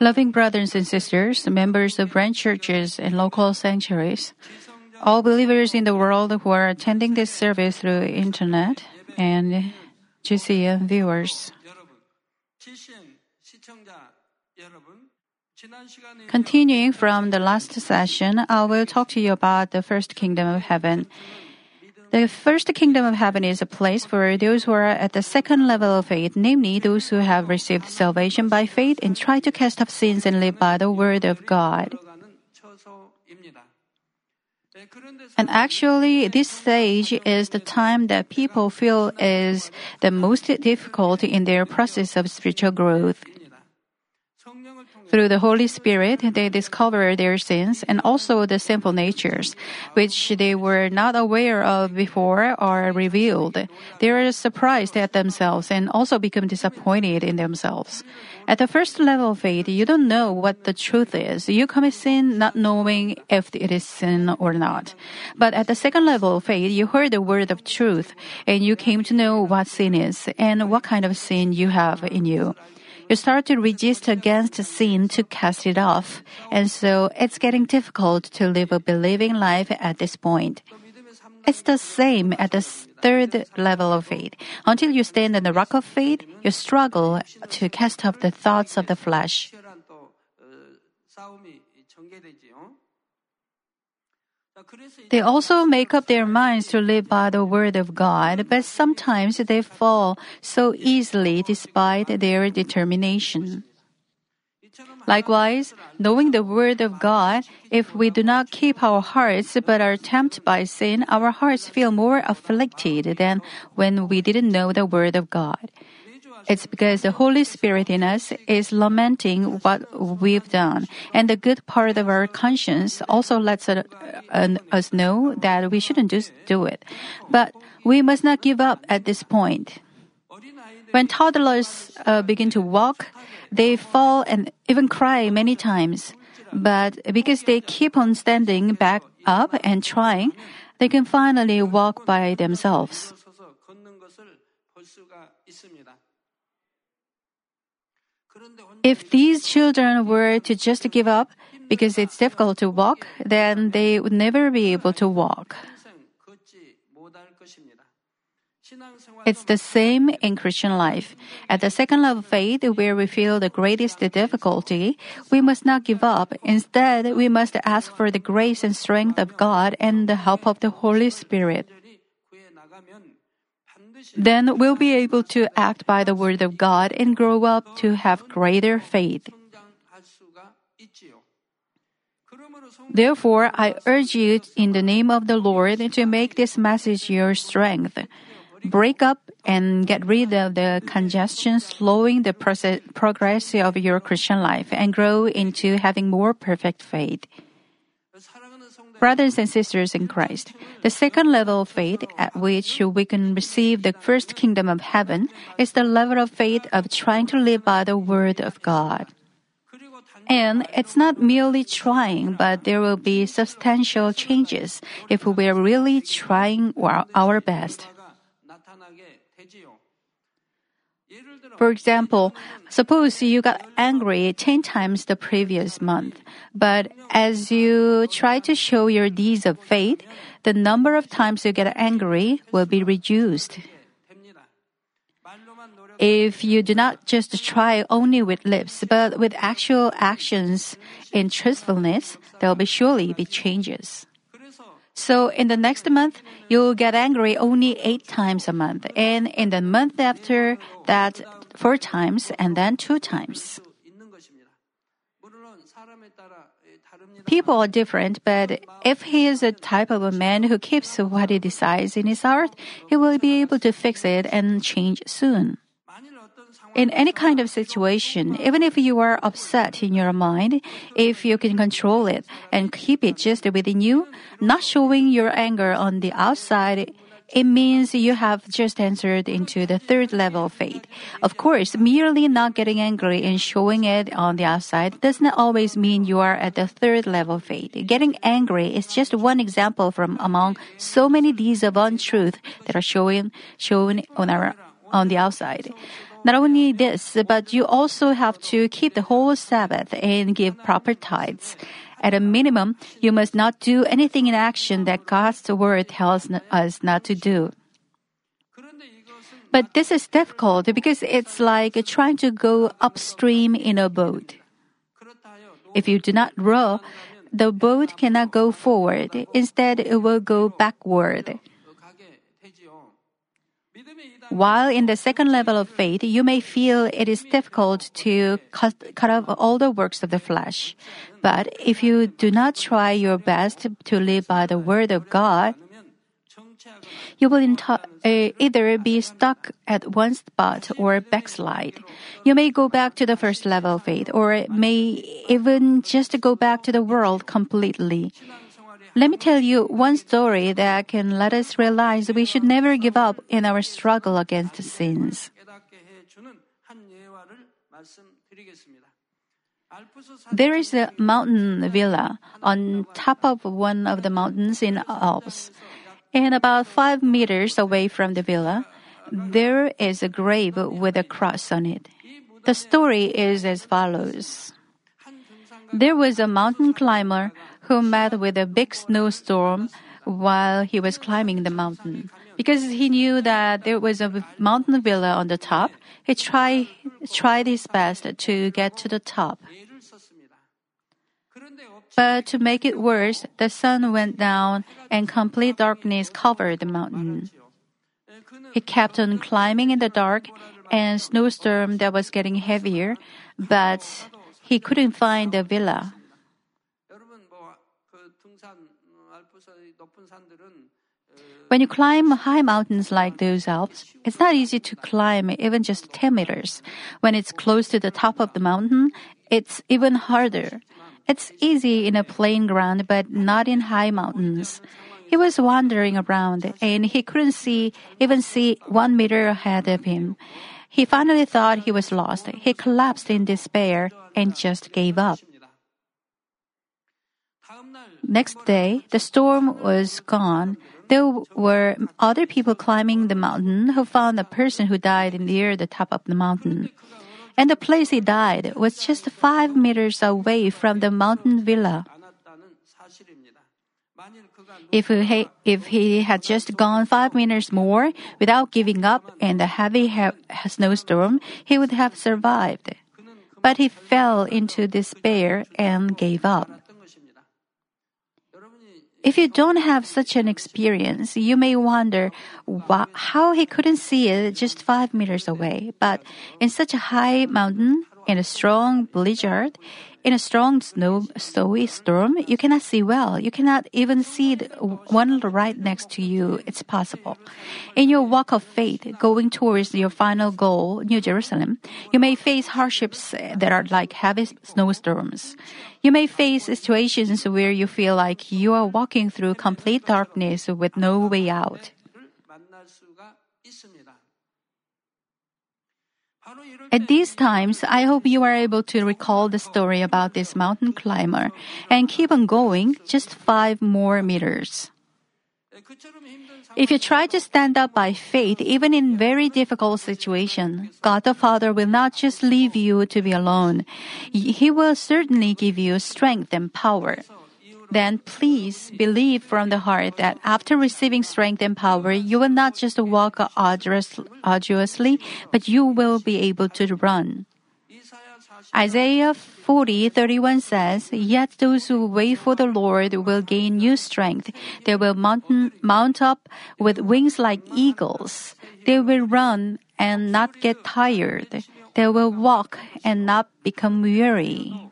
Loving brothers and sisters, members of branch churches and local sanctuaries, all believers in the world who are attending this service through internet and GCN viewers. Continuing from the last session, I will talk to you about the first kingdom of heaven. The first kingdom of heaven is a place for those who are at the second level of faith, namely those who have received salvation by faith and try to cast off sins and live by the word of God. And actually, this stage is the time that people feel is the most difficult in their process of spiritual growth. Through the Holy Spirit, they discover their sins and also the sinful natures, which they were not aware of before are revealed. They are surprised at themselves and also become disappointed in themselves. At the first level of faith, you don't know what the truth is. You commit sin not knowing if it is sin or not. But at the second level of faith, you heard the word of truth and you came to know what sin is and what kind of sin you have in you you start to resist against sin to cast it off. And so it's getting difficult to live a believing life at this point. It's the same at the third level of faith. Until you stand on the rock of faith, you struggle to cast off the thoughts of the flesh. They also make up their minds to live by the word of God, but sometimes they fall so easily despite their determination. Likewise, knowing the word of God, if we do not keep our hearts but are tempted by sin, our hearts feel more afflicted than when we didn't know the word of God. It's because the Holy Spirit in us is lamenting what we've done, and the good part of our conscience also lets us know that we shouldn't just do it. But we must not give up at this point. When toddlers uh, begin to walk, they fall and even cry many times. But because they keep on standing back up and trying, they can finally walk by themselves. If these children were to just give up because it's difficult to walk, then they would never be able to walk. It's the same in Christian life. At the second level of faith, where we feel the greatest difficulty, we must not give up. Instead, we must ask for the grace and strength of God and the help of the Holy Spirit. Then we'll be able to act by the word of God and grow up to have greater faith. Therefore, I urge you in the name of the Lord to make this message your strength. Break up and get rid of the congestion slowing the process, progress of your Christian life and grow into having more perfect faith. Brothers and sisters in Christ, the second level of faith at which we can receive the first kingdom of heaven is the level of faith of trying to live by the word of God. And it's not merely trying, but there will be substantial changes if we are really trying our best. For example, suppose you got angry 10 times the previous month, but as you try to show your deeds of faith, the number of times you get angry will be reduced. If you do not just try only with lips, but with actual actions in truthfulness, there will be surely be changes. So in the next month, you'll get angry only eight times a month. And in the month after that, four times and then two times. People are different, but if he is a type of a man who keeps what he decides in his heart, he will be able to fix it and change soon. In any kind of situation, even if you are upset in your mind, if you can control it and keep it just within you, not showing your anger on the outside, it means you have just entered into the third level of faith. Of course, merely not getting angry and showing it on the outside does not always mean you are at the third level of faith. Getting angry is just one example from among so many deeds of untruth that are showing shown on our on the outside. Not only this, but you also have to keep the whole Sabbath and give proper tithes. At a minimum, you must not do anything in action that God's word tells us not to do. But this is difficult because it's like trying to go upstream in a boat. If you do not row, the boat cannot go forward. Instead, it will go backward. While in the second level of faith, you may feel it is difficult to cut, cut off all the works of the flesh. But if you do not try your best to live by the word of God, you will uh, either be stuck at one spot or backslide. You may go back to the first level of faith or may even just go back to the world completely. Let me tell you one story that can let us realize we should never give up in our struggle against sins. There is a mountain villa on top of one of the mountains in Alps. And about five meters away from the villa, there is a grave with a cross on it. The story is as follows. There was a mountain climber who met with a big snowstorm while he was climbing the mountain. Because he knew that there was a mountain villa on the top, he tried, tried his best to get to the top. But to make it worse, the sun went down and complete darkness covered the mountain. He kept on climbing in the dark and snowstorm that was getting heavier, but he couldn't find the villa. When you climb high mountains like those Alps, it's not easy to climb even just 10 meters. When it's close to the top of the mountain, it's even harder. It's easy in a plain ground, but not in high mountains. He was wandering around and he couldn't see, even see one meter ahead of him. He finally thought he was lost. He collapsed in despair and just gave up. Next day, the storm was gone. There were other people climbing the mountain who found a person who died near the top of the mountain and the place he died was just five meters away from the mountain villa. If he, if he had just gone five meters more without giving up in the heavy snowstorm, he would have survived. But he fell into despair and gave up. If you don't have such an experience, you may wonder how he couldn't see it just five meters away. But in such a high mountain, in a strong blizzard, in a strong snow snowy storm, you cannot see well. You cannot even see one right next to you. It's possible. In your walk of faith, going towards your final goal, New Jerusalem, you may face hardships that are like heavy snowstorms. You may face situations where you feel like you are walking through complete darkness with no way out. At these times, I hope you are able to recall the story about this mountain climber and keep on going just five more meters. If you try to stand up by faith, even in very difficult situation, God the Father will not just leave you to be alone. He will certainly give you strength and power then please believe from the heart that after receiving strength and power, you will not just walk arduously, but you will be able to run. Isaiah 40:31 says, "Yet those who wait for the Lord will gain new strength. They will mount up with wings like eagles. They will run and not get tired. They will walk and not become weary."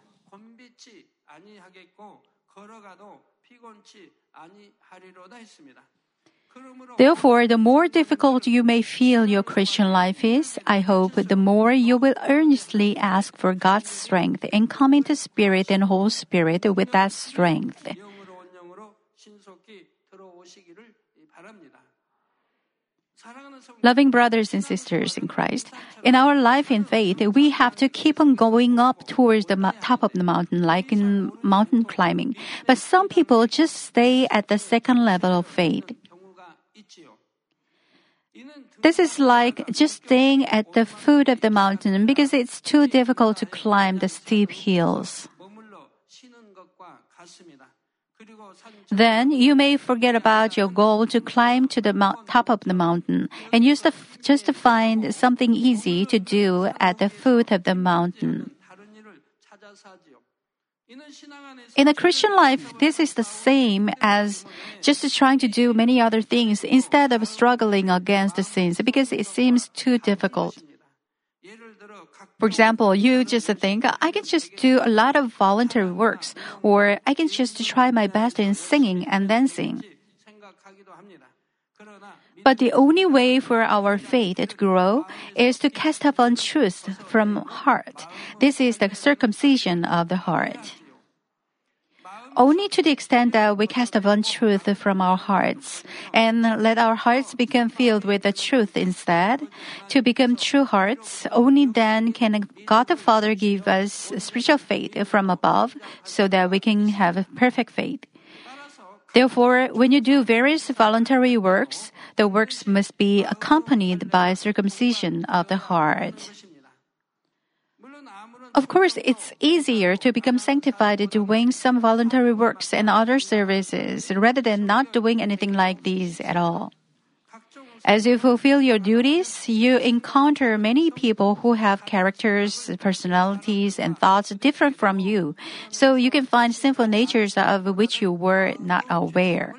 Therefore, the more difficult you may feel your Christian life is, I hope the more you will earnestly ask for God's strength and come into Spirit and whole spirit with that strength. Loving brothers and sisters in Christ, in our life in faith, we have to keep on going up towards the top of the mountain, like in mountain climbing. But some people just stay at the second level of faith. This is like just staying at the foot of the mountain because it's too difficult to climb the steep hills. Then you may forget about your goal to climb to the mo- top of the mountain and use f- just to find something easy to do at the foot of the mountain. In the Christian life, this is the same as just trying to do many other things instead of struggling against the sins because it seems too difficult. For example, you just think, I can just do a lot of voluntary works, or I can just try my best in singing and dancing. But the only way for our faith to grow is to cast off untruths from heart. This is the circumcision of the heart. Only to the extent that we cast upon truth from our hearts and let our hearts become filled with the truth instead, to become true hearts, only then can God the Father give us spiritual faith from above so that we can have a perfect faith. Therefore, when you do various voluntary works, the works must be accompanied by circumcision of the heart. Of course, it's easier to become sanctified doing some voluntary works and other services rather than not doing anything like these at all. As you fulfill your duties, you encounter many people who have characters, personalities, and thoughts different from you. So you can find sinful natures of which you were not aware.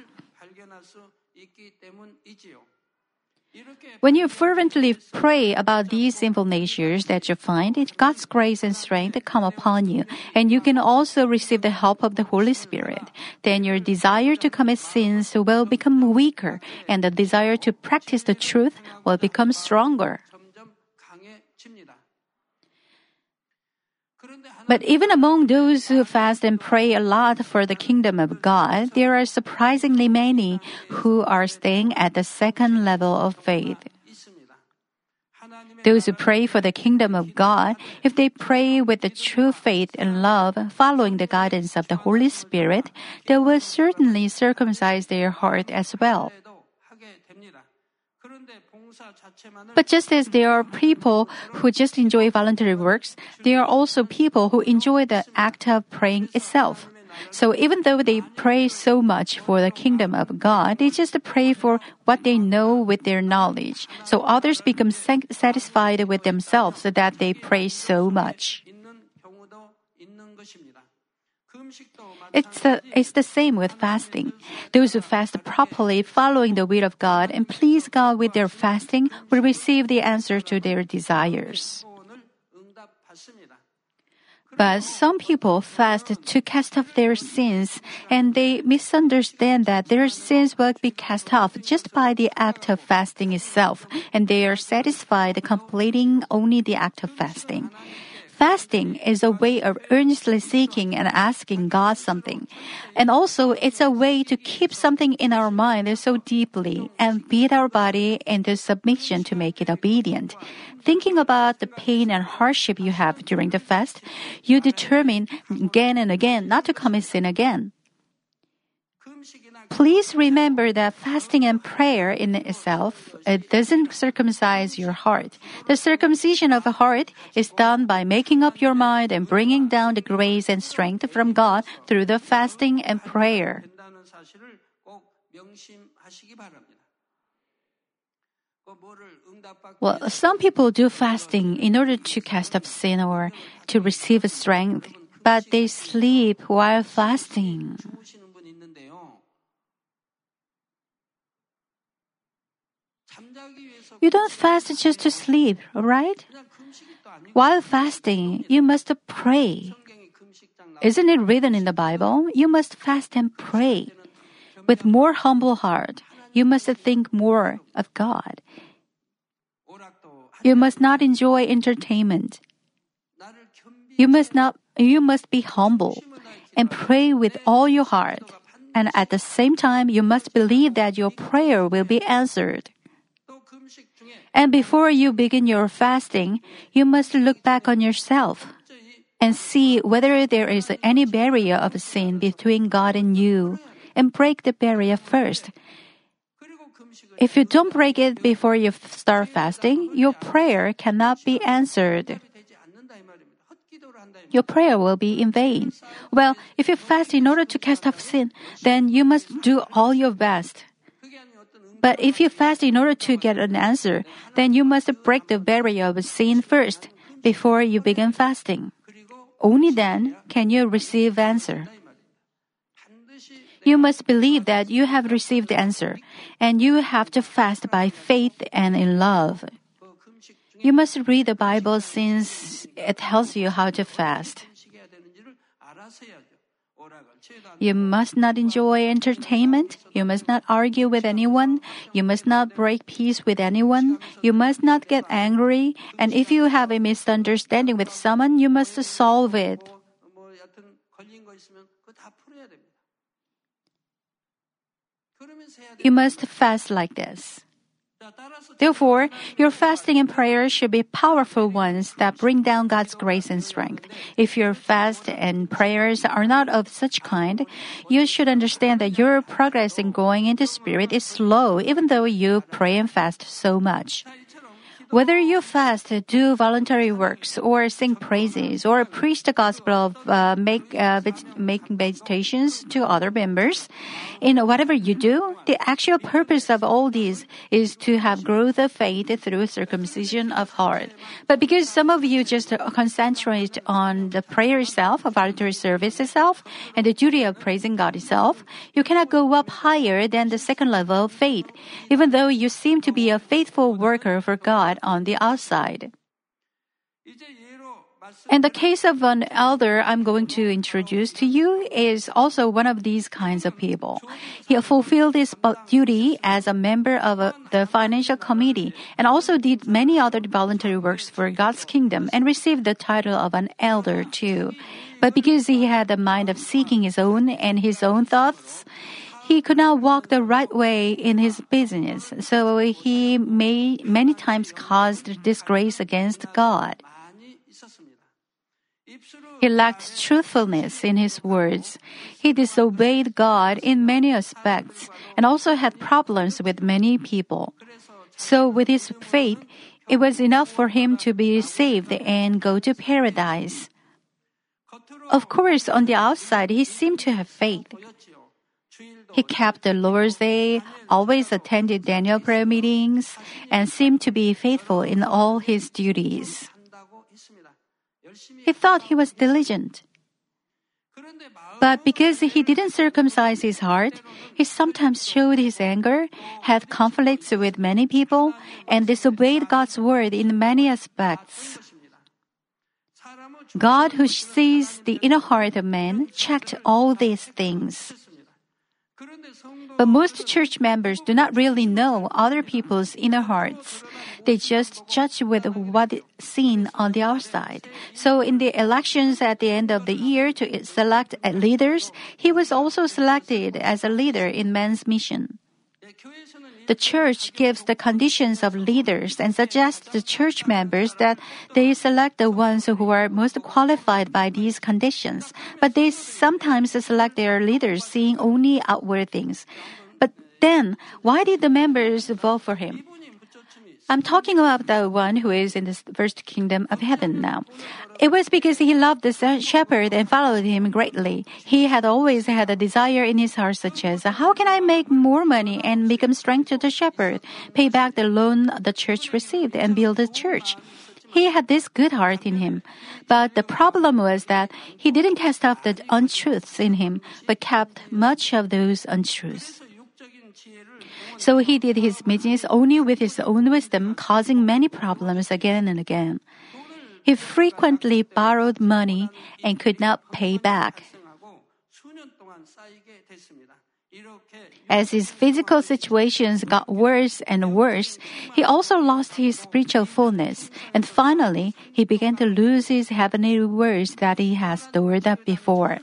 When you fervently pray about these sinful natures that you find, God's grace and strength come upon you, and you can also receive the help of the Holy Spirit. Then your desire to commit sins will become weaker, and the desire to practice the truth will become stronger. But even among those who fast and pray a lot for the kingdom of God, there are surprisingly many who are staying at the second level of faith. Those who pray for the kingdom of God, if they pray with the true faith and love, following the guidance of the Holy Spirit, they will certainly circumcise their heart as well. But just as there are people who just enjoy voluntary works, there are also people who enjoy the act of praying itself. So even though they pray so much for the kingdom of God, they just pray for what they know with their knowledge. So others become satisfied with themselves that they pray so much. It's the, it's the same with fasting. Those who fast properly following the will of God and please God with their fasting will receive the answer to their desires. But some people fast to cast off their sins, and they misunderstand that their sins will be cast off just by the act of fasting itself, and they are satisfied completing only the act of fasting. Fasting is a way of earnestly seeking and asking God something. And also, it's a way to keep something in our mind so deeply and beat our body into submission to make it obedient. Thinking about the pain and hardship you have during the fast, you determine again and again not to commit sin again. Please remember that fasting and prayer in itself it doesn't circumcise your heart. The circumcision of a heart is done by making up your mind and bringing down the grace and strength from God through the fasting and prayer. Well, some people do fasting in order to cast off sin or to receive strength, but they sleep while fasting. You don't fast just to sleep, right? While fasting, you must pray. Isn't it written in the Bible? You must fast and pray. With more humble heart, you must think more of God. You must not enjoy entertainment. You must not you must be humble and pray with all your heart. And at the same time, you must believe that your prayer will be answered. And before you begin your fasting, you must look back on yourself and see whether there is any barrier of sin between God and you and break the barrier first. If you don't break it before you start fasting, your prayer cannot be answered. Your prayer will be in vain. Well, if you fast in order to cast off sin, then you must do all your best. But if you fast in order to get an answer, then you must break the barrier of sin first before you begin fasting. Only then can you receive answer. You must believe that you have received the answer, and you have to fast by faith and in love. You must read the Bible since it tells you how to fast. You must not enjoy entertainment. You must not argue with anyone. You must not break peace with anyone. You must not get angry. And if you have a misunderstanding with someone, you must solve it. You must fast like this. Therefore, your fasting and prayer should be powerful ones that bring down God's grace and strength. If your fast and prayers are not of such kind, you should understand that your progress in going into spirit is slow, even though you pray and fast so much. Whether you fast, do voluntary works, or sing praises, or preach the gospel of uh, make, uh, making meditations to other members, in whatever you do, the actual purpose of all these is to have growth of faith through circumcision of heart. But because some of you just concentrate on the prayer itself, voluntary service itself, and the duty of praising God itself, you cannot go up higher than the second level of faith. Even though you seem to be a faithful worker for God, on the outside. And the case of an elder I'm going to introduce to you is also one of these kinds of people. He fulfilled his duty as a member of the financial committee and also did many other voluntary works for God's kingdom and received the title of an elder too. But because he had the mind of seeking his own and his own thoughts, he could not walk the right way in his business, so he may many times caused disgrace against God. He lacked truthfulness in his words. He disobeyed God in many aspects and also had problems with many people. So, with his faith, it was enough for him to be saved and go to paradise. Of course, on the outside, he seemed to have faith. He kept the Lord's Day, always attended Daniel prayer meetings, and seemed to be faithful in all his duties. He thought he was diligent. But because he didn't circumcise his heart, he sometimes showed his anger, had conflicts with many people, and disobeyed God's word in many aspects. God, who sees the inner heart of man, checked all these things. But most church members do not really know other people's inner hearts. They just judge with what is seen on the outside. So in the elections at the end of the year to select leaders, he was also selected as a leader in men's mission. The church gives the conditions of leaders and suggests to church members that they select the ones who are most qualified by these conditions, but they sometimes select their leaders seeing only outward things. But then, why did the members vote for him? I'm talking about the one who is in the first kingdom of heaven now. It was because he loved the shepherd and followed him greatly. He had always had a desire in his heart such as, how can I make more money and become strength to the shepherd, pay back the loan the church received and build a church? He had this good heart in him. But the problem was that he didn't cast off the untruths in him, but kept much of those untruths. So he did his business only with his own wisdom, causing many problems again and again. He frequently borrowed money and could not pay back. As his physical situations got worse and worse, he also lost his spiritual fullness, and finally, he began to lose his heavenly rewards that he had stored up before.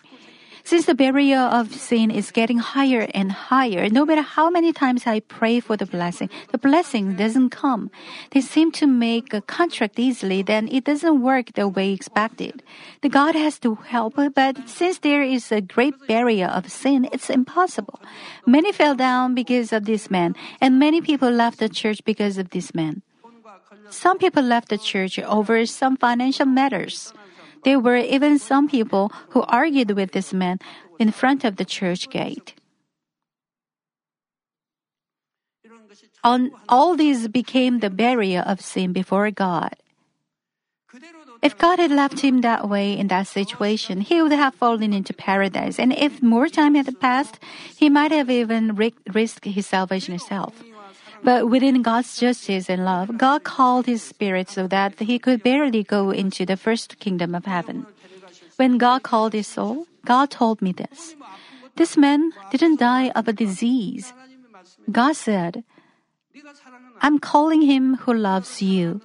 Since the barrier of sin is getting higher and higher, no matter how many times I pray for the blessing, the blessing doesn't come. They seem to make a contract easily, then it doesn't work the way expected. The God has to help, but since there is a great barrier of sin, it's impossible. Many fell down because of this man, and many people left the church because of this man. Some people left the church over some financial matters. There were even some people who argued with this man in front of the church gate. All these became the barrier of sin before God. If God had left him that way in that situation, he would have fallen into paradise. And if more time had passed, he might have even risked his salvation himself. But within God's justice and love, God called his spirit so that he could barely go into the first kingdom of heaven. When God called his soul, God told me this. This man didn't die of a disease. God said, I'm calling him who loves you.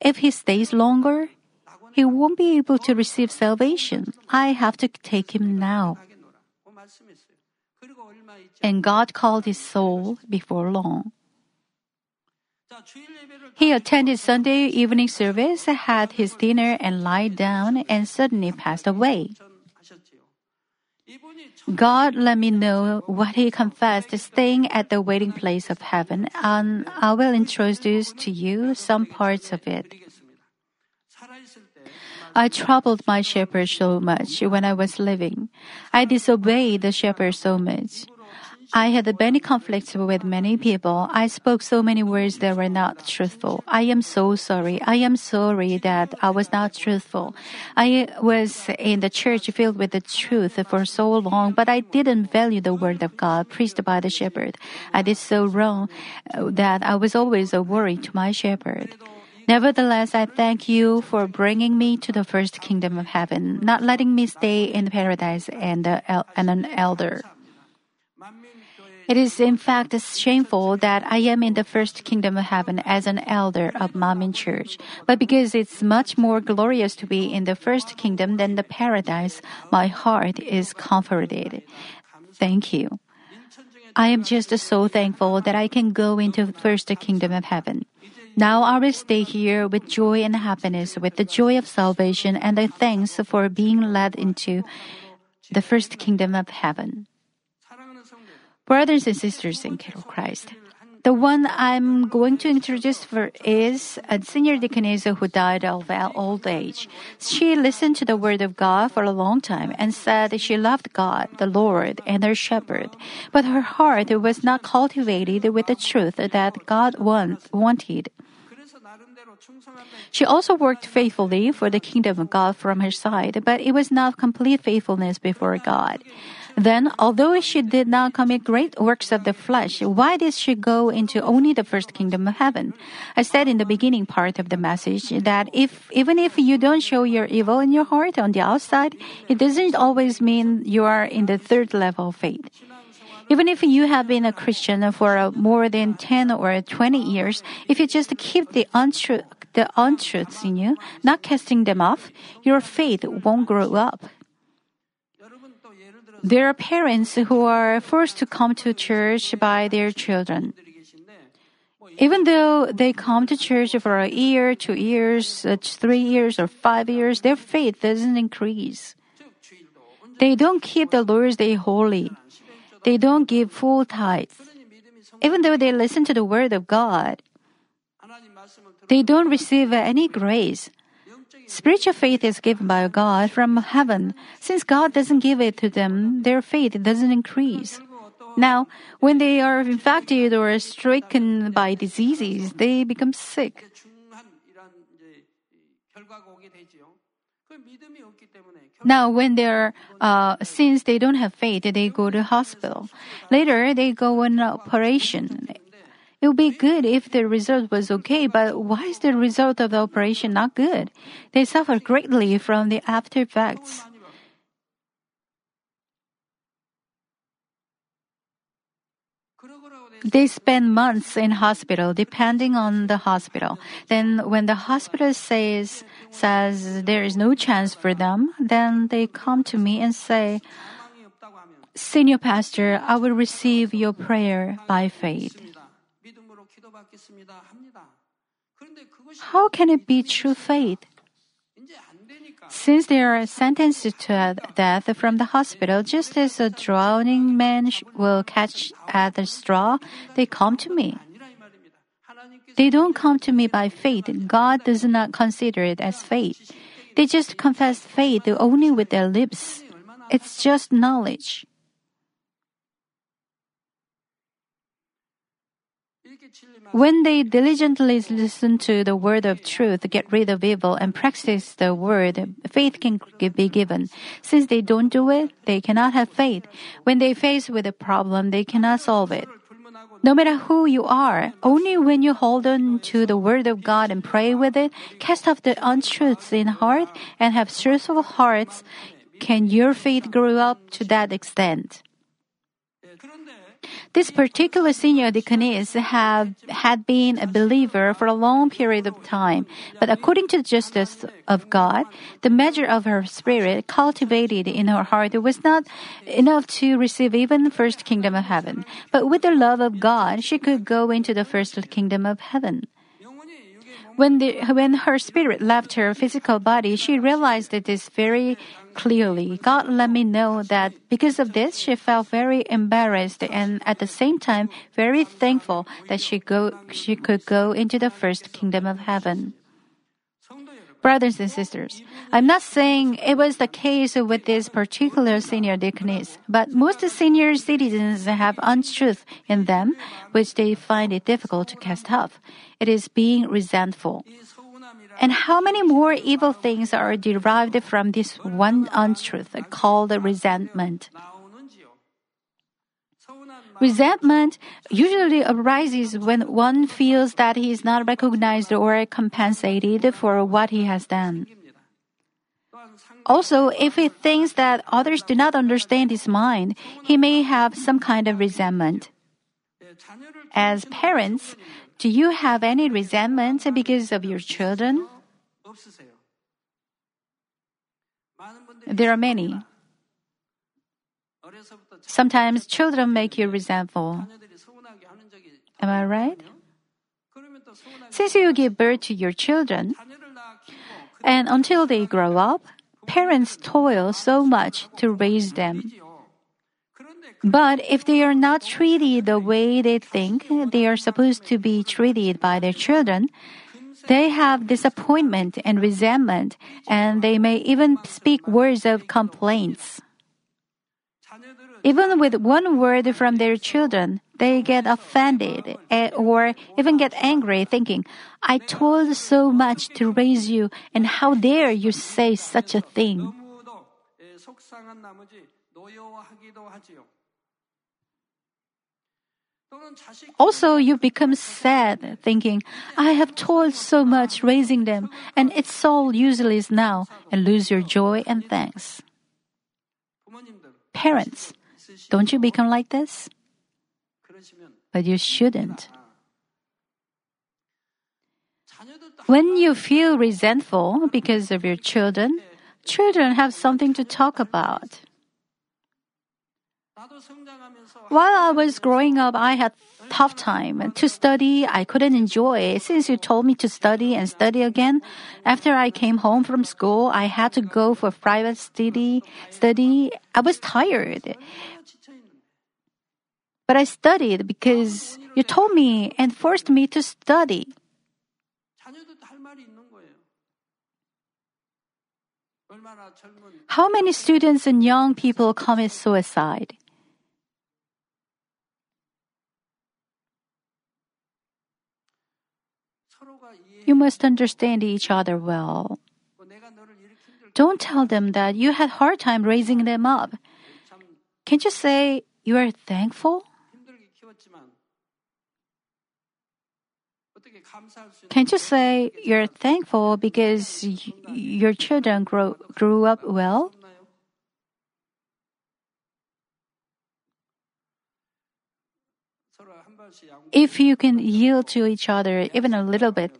If he stays longer, he won't be able to receive salvation. I have to take him now. And God called his soul before long. He attended Sunday evening service, had his dinner, and lied down, and suddenly passed away. God let me know what he confessed staying at the waiting place of heaven, and I will introduce to you some parts of it. I troubled my shepherd so much when I was living. I disobeyed the shepherd so much. I had many conflicts with many people. I spoke so many words that were not truthful. I am so sorry. I am sorry that I was not truthful. I was in the church filled with the truth for so long, but I didn't value the word of God preached by the shepherd. I did so wrong uh, that I was always a worry to my shepherd. Nevertheless, I thank you for bringing me to the first kingdom of heaven, not letting me stay in paradise and, uh, and an elder. It is in fact shameful that I am in the first kingdom of heaven as an elder of Manmin Church. But because it's much more glorious to be in the first kingdom than the paradise, my heart is comforted. Thank you. I am just so thankful that I can go into first kingdom of heaven. Now I will stay here with joy and happiness, with the joy of salvation and the thanks for being led into the first kingdom of heaven. Brothers and sisters in Christ, the one I'm going to introduce for is a senior deaconess who died of old age. She listened to the word of God for a long time and said she loved God, the Lord, and her shepherd. But her heart was not cultivated with the truth that God want, wanted. She also worked faithfully for the kingdom of God from her side, but it was not complete faithfulness before God. Then, although she did not commit great works of the flesh, why did she go into only the first kingdom of heaven? I said in the beginning part of the message that if, even if you don't show your evil in your heart on the outside, it doesn't always mean you are in the third level of faith. Even if you have been a Christian for more than 10 or 20 years, if you just keep the untruth, the untruths in you, not casting them off, your faith won't grow up. There are parents who are forced to come to church by their children. Even though they come to church for a year, two years, uh, three years, or five years, their faith doesn't increase. They don't keep the Lord's Day holy. They don't give full tithes. Even though they listen to the word of God, they don't receive any grace. Spiritual faith is given by God from heaven. Since God doesn't give it to them, their faith doesn't increase. Now, when they are infected or stricken by diseases, they become sick. Now, when they're, uh, since they don't have faith, they go to hospital. Later, they go on operation. It would be good if the result was okay, but why is the result of the operation not good? They suffer greatly from the after effects. They spend months in hospital depending on the hospital. Then when the hospital says says there is no chance for them, then they come to me and say, Senior pastor, I will receive your prayer by faith. How can it be true faith? Since they are sentenced to death from the hospital, just as a drowning man will catch at the straw, they come to me. They don't come to me by faith. God does not consider it as faith. They just confess faith only with their lips. It's just knowledge. When they diligently listen to the word of truth, get rid of evil, and practice the word, faith can be given. Since they don't do it, they cannot have faith. When they face with a problem, they cannot solve it. No matter who you are, only when you hold on to the word of God and pray with it, cast off the untruths in heart, and have truthful hearts, can your faith grow up to that extent. This particular senior deaconess have, had been a believer for a long period of time, but according to the justice of God, the measure of her spirit cultivated in her heart was not enough to receive even the first kingdom of heaven. But with the love of God, she could go into the first kingdom of heaven. When, the, when her spirit left her physical body, she realized this very clearly. God let me know that because of this, she felt very embarrassed and at the same time very thankful that she, go, she could go into the first kingdom of heaven. Brothers and sisters, I'm not saying it was the case with this particular senior deaconess, but most senior citizens have untruth in them, which they find it difficult to cast off. It is being resentful. And how many more evil things are derived from this one untruth called resentment? Resentment usually arises when one feels that he is not recognized or compensated for what he has done. Also, if he thinks that others do not understand his mind, he may have some kind of resentment. As parents, do you have any resentment because of your children? There are many. Sometimes children make you resentful. Am I right? Since you give birth to your children, and until they grow up, parents toil so much to raise them. But if they are not treated the way they think they are supposed to be treated by their children, they have disappointment and resentment, and they may even speak words of complaints. Even with one word from their children, they get offended eh, or even get angry, thinking, I told so much to raise you, and how dare you say such a thing? Also, you become sad, thinking, I have told so much raising them, and it's all useless now, and lose your joy and thanks. Parents, don't you become like this? But you shouldn't. When you feel resentful because of your children, children have something to talk about. While I was growing up, I had tough time to study. I couldn't enjoy since you told me to study and study again. After I came home from school, I had to go for private study. Study. I was tired, but I studied because you told me and forced me to study. How many students and young people commit suicide? You must understand each other well. Don't tell them that you had hard time raising them up. Can't you say you are thankful? Can't you say you're thankful because y- your children grow, grew up well? If you can yield to each other even a little bit,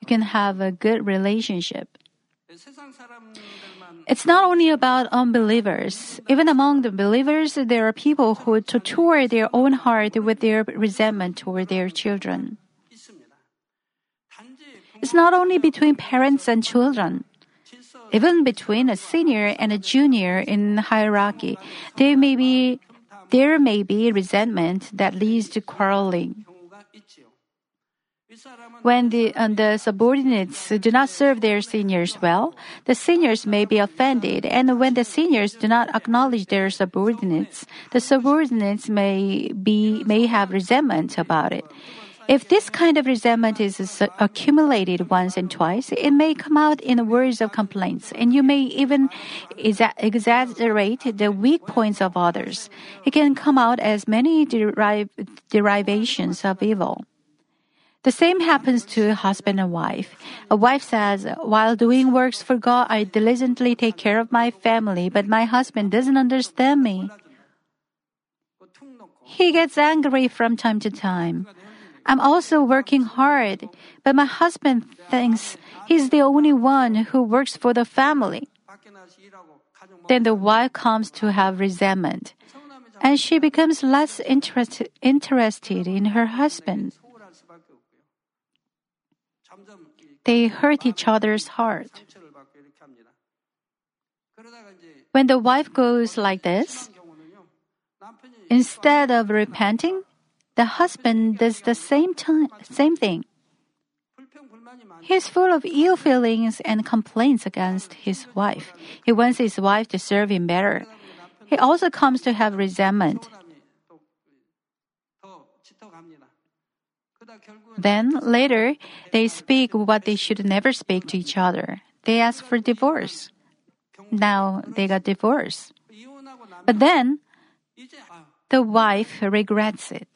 you can have a good relationship. It's not only about unbelievers. Even among the believers, there are people who torture their own heart with their resentment toward their children. It's not only between parents and children. Even between a senior and a junior in hierarchy, there may be there may be resentment that leads to quarreling. When the, the subordinates do not serve their seniors well, the seniors may be offended, and when the seniors do not acknowledge their subordinates, the subordinates may be may have resentment about it. If this kind of resentment is accumulated once and twice, it may come out in words of complaints, and you may even exa- exaggerate the weak points of others. It can come out as many derivations of evil. The same happens to husband and wife. A wife says, while doing works for God, I diligently take care of my family, but my husband doesn't understand me. He gets angry from time to time. I'm also working hard, but my husband thinks he's the only one who works for the family. Then the wife comes to have resentment, and she becomes less interest, interested in her husband. They hurt each other's heart. When the wife goes like this, instead of repenting, the husband does the same, time, same thing. He is full of ill feelings and complaints against his wife. He wants his wife to serve him better. He also comes to have resentment. Then later, they speak what they should never speak to each other. They ask for divorce. Now they got divorced. But then, the wife regrets it.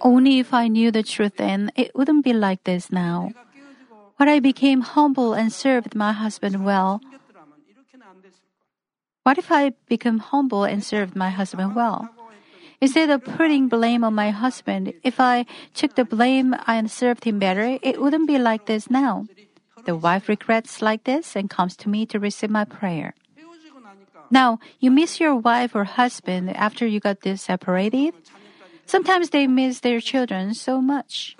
Only if I knew the truth then, it wouldn't be like this now. When I became humble and served my husband well, what if I become humble and served my husband well? Instead of putting blame on my husband, if I took the blame and served him better, it wouldn't be like this now. The wife regrets like this and comes to me to receive my prayer. Now, you miss your wife or husband after you got this separated. Sometimes they miss their children so much.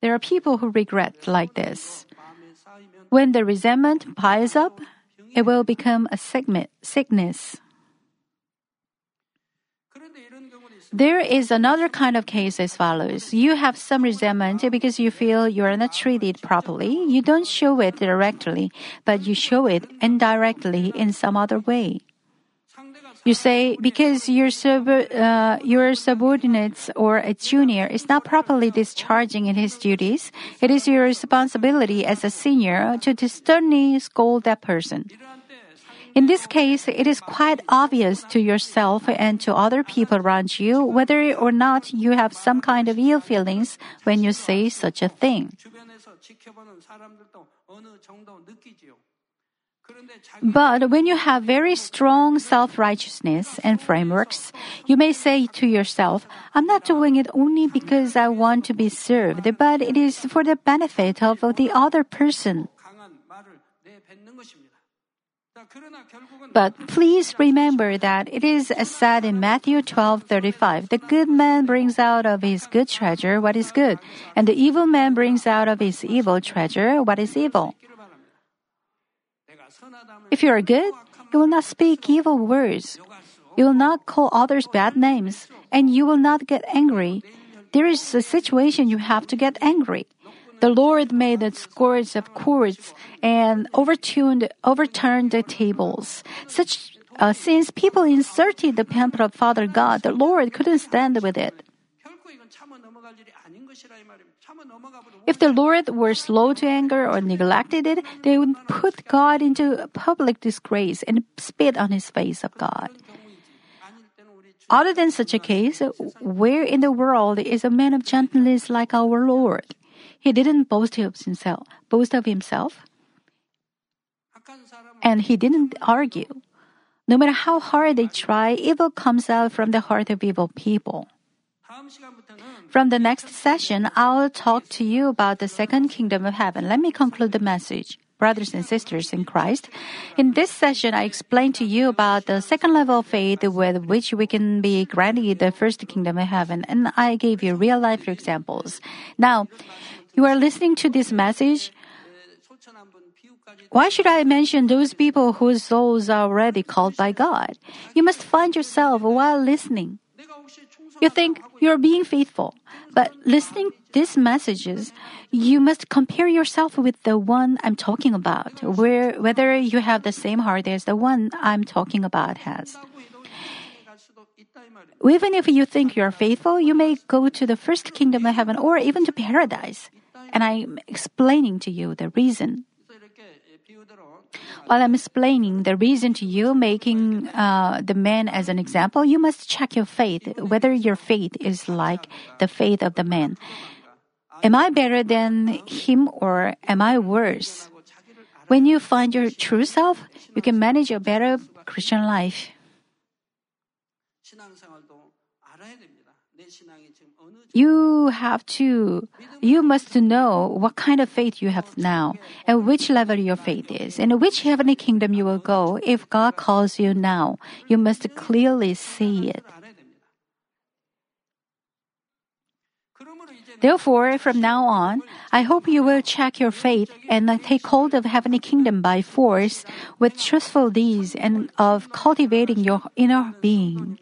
There are people who regret like this. When the resentment piles up, it will become a sickness. There is another kind of case as follows. You have some resentment because you feel you are not treated properly. You don't show it directly, but you show it indirectly in some other way. You say because your sub, uh, your subordinates or a junior is not properly discharging in his duties, it is your responsibility as a senior to sternly scold that person. In this case, it is quite obvious to yourself and to other people around you whether or not you have some kind of ill feelings when you say such a thing. But when you have very strong self righteousness and frameworks, you may say to yourself, I'm not doing it only because I want to be served, but it is for the benefit of the other person. But please remember that it is said in Matthew 12:35, the good man brings out of his good treasure what is good, and the evil man brings out of his evil treasure what is evil. If you are good, you will not speak evil words. You will not call others bad names, and you will not get angry. There is a situation you have to get angry. The Lord made the scourge of cords and overturned, overturned the tables. Such, uh, since people inserted the pamphlet of Father God, the Lord couldn't stand with it. If the Lord were slow to anger or neglected it, they would put God into public disgrace and spit on his face of God. Other than such a case, where in the world is a man of gentleness like our Lord? He didn't boast of himself, boast of himself, and he didn't argue. No matter how hard they try, evil comes out from the heart of evil people. From the next session, I'll talk to you about the second kingdom of heaven. Let me conclude the message. Brothers and sisters in Christ, in this session, I explained to you about the second level of faith with which we can be granted the first kingdom of heaven, and I gave you real life examples. Now, you are listening to this message, why should I mention those people whose souls are already called by God? You must find yourself while listening. You think you're being faithful, but listening these messages, you must compare yourself with the one I'm talking about, where whether you have the same heart as the one I'm talking about has. Even if you think you're faithful, you may go to the first kingdom of heaven or even to paradise and I'm explaining to you the reason. While I'm explaining the reason to you, making uh, the man as an example, you must check your faith, whether your faith is like the faith of the man. Am I better than him or am I worse? When you find your true self, you can manage a better Christian life. you have to, you must know what kind of faith you have now, and which level your faith is, and which heavenly kingdom you will go if God calls you now. You must clearly see it. Therefore, from now on, I hope you will check your faith and take hold of heavenly kingdom by force with truthful deeds and of cultivating your inner being.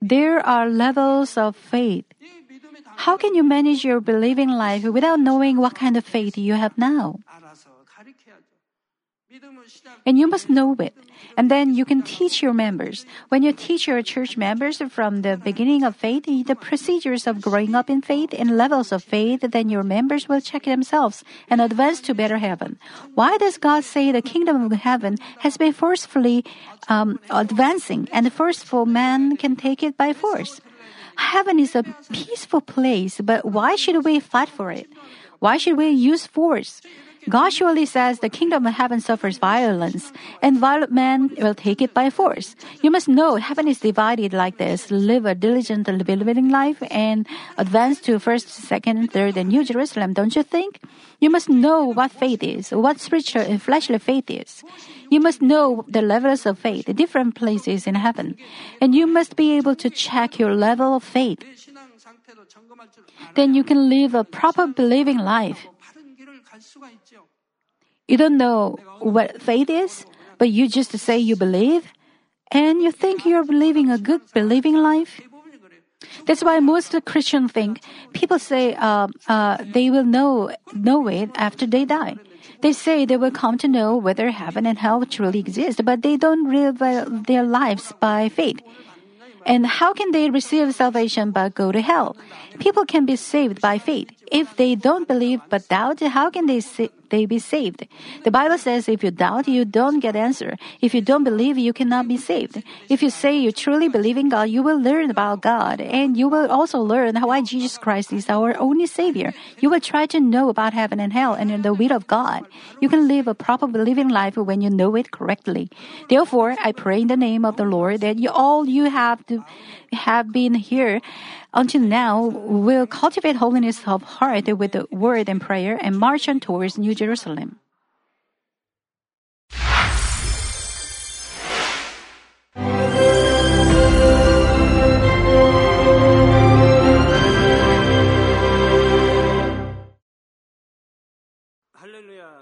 There are levels of faith. How can you manage your believing life without knowing what kind of faith you have now? And you must know it. And then you can teach your members. When you teach your church members from the beginning of faith, the procedures of growing up in faith and levels of faith, then your members will check themselves and advance to better heaven. Why does God say the kingdom of heaven has been forcefully um, advancing and the forceful man can take it by force? Heaven is a peaceful place, but why should we fight for it? Why should we use force? God surely says the kingdom of heaven suffers violence, and violent men will take it by force. You must know heaven is divided like this. Live a diligent living life and advance to first, second, third, and New Jerusalem, don't you think? You must know what faith is, what spiritual and fleshly faith is. You must know the levels of faith, the different places in heaven. And you must be able to check your level of faith. Then you can live a proper believing life. You don't know what faith is, but you just say you believe, and you think you're living a good believing life. That's why most Christians think people say uh, uh, they will know know it after they die. They say they will come to know whether heaven and hell truly exist, but they don't live their lives by faith. And how can they receive salvation but go to hell? People can be saved by faith. If they don't believe but doubt, how can they they be saved? The Bible says if you doubt, you don't get answer. If you don't believe, you cannot be saved. If you say you truly believe in God, you will learn about God, and you will also learn why Jesus Christ is our only Savior. You will try to know about heaven and hell and the will of God. You can live a proper believing life when you know it correctly. Therefore, I pray in the name of the Lord that you all you have to have been here until now will cultivate holiness of heart with the word and prayer and march on towards New Jerusalem.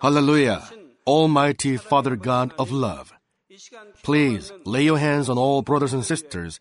Hallelujah! Almighty Father God of love, please lay your hands on all brothers and sisters